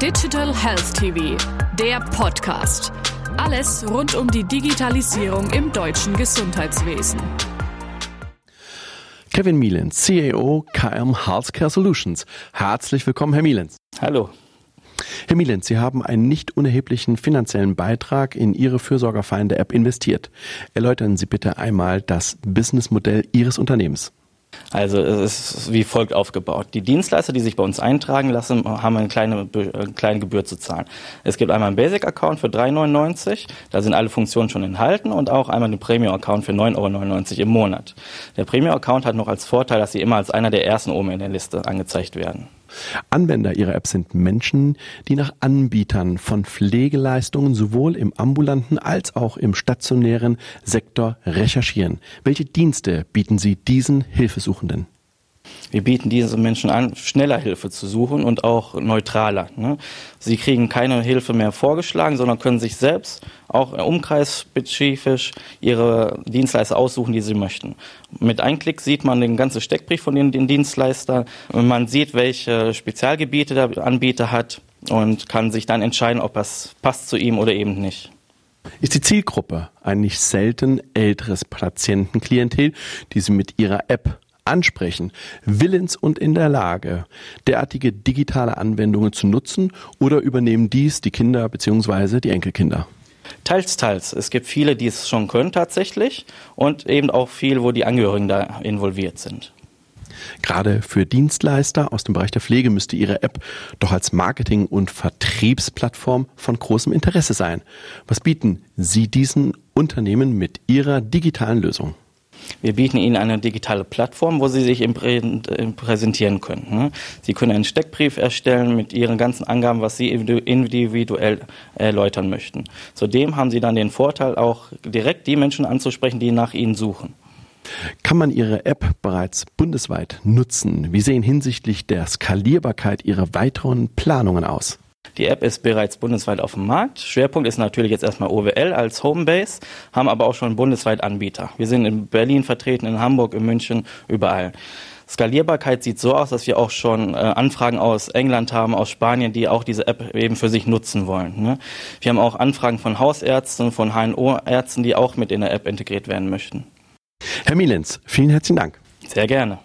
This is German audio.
Digital Health TV, der Podcast. Alles rund um die Digitalisierung im deutschen Gesundheitswesen. Kevin Mielens, CAO KM Healthcare Solutions. Herzlich willkommen, Herr Mielens. Hallo. Herr Mielens, Sie haben einen nicht unerheblichen finanziellen Beitrag in Ihre Fürsorgerfeinde App investiert. Erläutern Sie bitte einmal das Businessmodell Ihres Unternehmens. Also es ist wie folgt aufgebaut. Die Dienstleister, die sich bei uns eintragen lassen, haben eine kleine, eine kleine Gebühr zu zahlen. Es gibt einmal einen Basic-Account für 3,99, da sind alle Funktionen schon enthalten und auch einmal einen Premium-Account für 9,99 Euro im Monat. Der Premium-Account hat noch als Vorteil, dass sie immer als einer der ersten oben in der Liste angezeigt werden. Anwender ihrer App sind Menschen, die nach Anbietern von Pflegeleistungen sowohl im ambulanten als auch im stationären Sektor recherchieren. Welche Dienste bieten Sie diesen Hilfesuchenden? Wir bieten diesen Menschen an, schneller Hilfe zu suchen und auch neutraler. Ne? Sie kriegen keine Hilfe mehr vorgeschlagen, sondern können sich selbst auch umkreisspezifisch ihre Dienstleister aussuchen, die sie möchten. Mit einem Klick sieht man den ganzen Steckbrief von den, den Dienstleistern. Man sieht, welche Spezialgebiete der Anbieter hat und kann sich dann entscheiden, ob das passt zu ihm oder eben nicht. Ist die Zielgruppe ein nicht selten älteres Patientenklientel, die Sie mit Ihrer App ansprechen, willens und in der Lage, derartige digitale Anwendungen zu nutzen oder übernehmen dies die Kinder bzw. die Enkelkinder? Teils, teils. Es gibt viele, die es schon können tatsächlich und eben auch viele, wo die Angehörigen da involviert sind. Gerade für Dienstleister aus dem Bereich der Pflege müsste Ihre App doch als Marketing- und Vertriebsplattform von großem Interesse sein. Was bieten Sie diesen Unternehmen mit Ihrer digitalen Lösung? Wir bieten Ihnen eine digitale Plattform, wo Sie sich präsentieren können. Ne? Sie können einen Steckbrief erstellen mit Ihren ganzen Angaben, was Sie individuell erläutern möchten. Zudem haben Sie dann den Vorteil, auch direkt die Menschen anzusprechen, die nach Ihnen suchen. Kann man Ihre App bereits bundesweit nutzen? Wie sehen hinsichtlich der Skalierbarkeit Ihre weiteren Planungen aus? Die App ist bereits bundesweit auf dem Markt. Schwerpunkt ist natürlich jetzt erstmal OWL als Homebase, haben aber auch schon bundesweit Anbieter. Wir sind in Berlin vertreten, in Hamburg, in München, überall. Skalierbarkeit sieht so aus, dass wir auch schon äh, Anfragen aus England haben, aus Spanien, die auch diese App eben für sich nutzen wollen. Ne? Wir haben auch Anfragen von Hausärzten, von HNO-Ärzten, die auch mit in der App integriert werden möchten. Herr Mielens, vielen herzlichen Dank. Sehr gerne.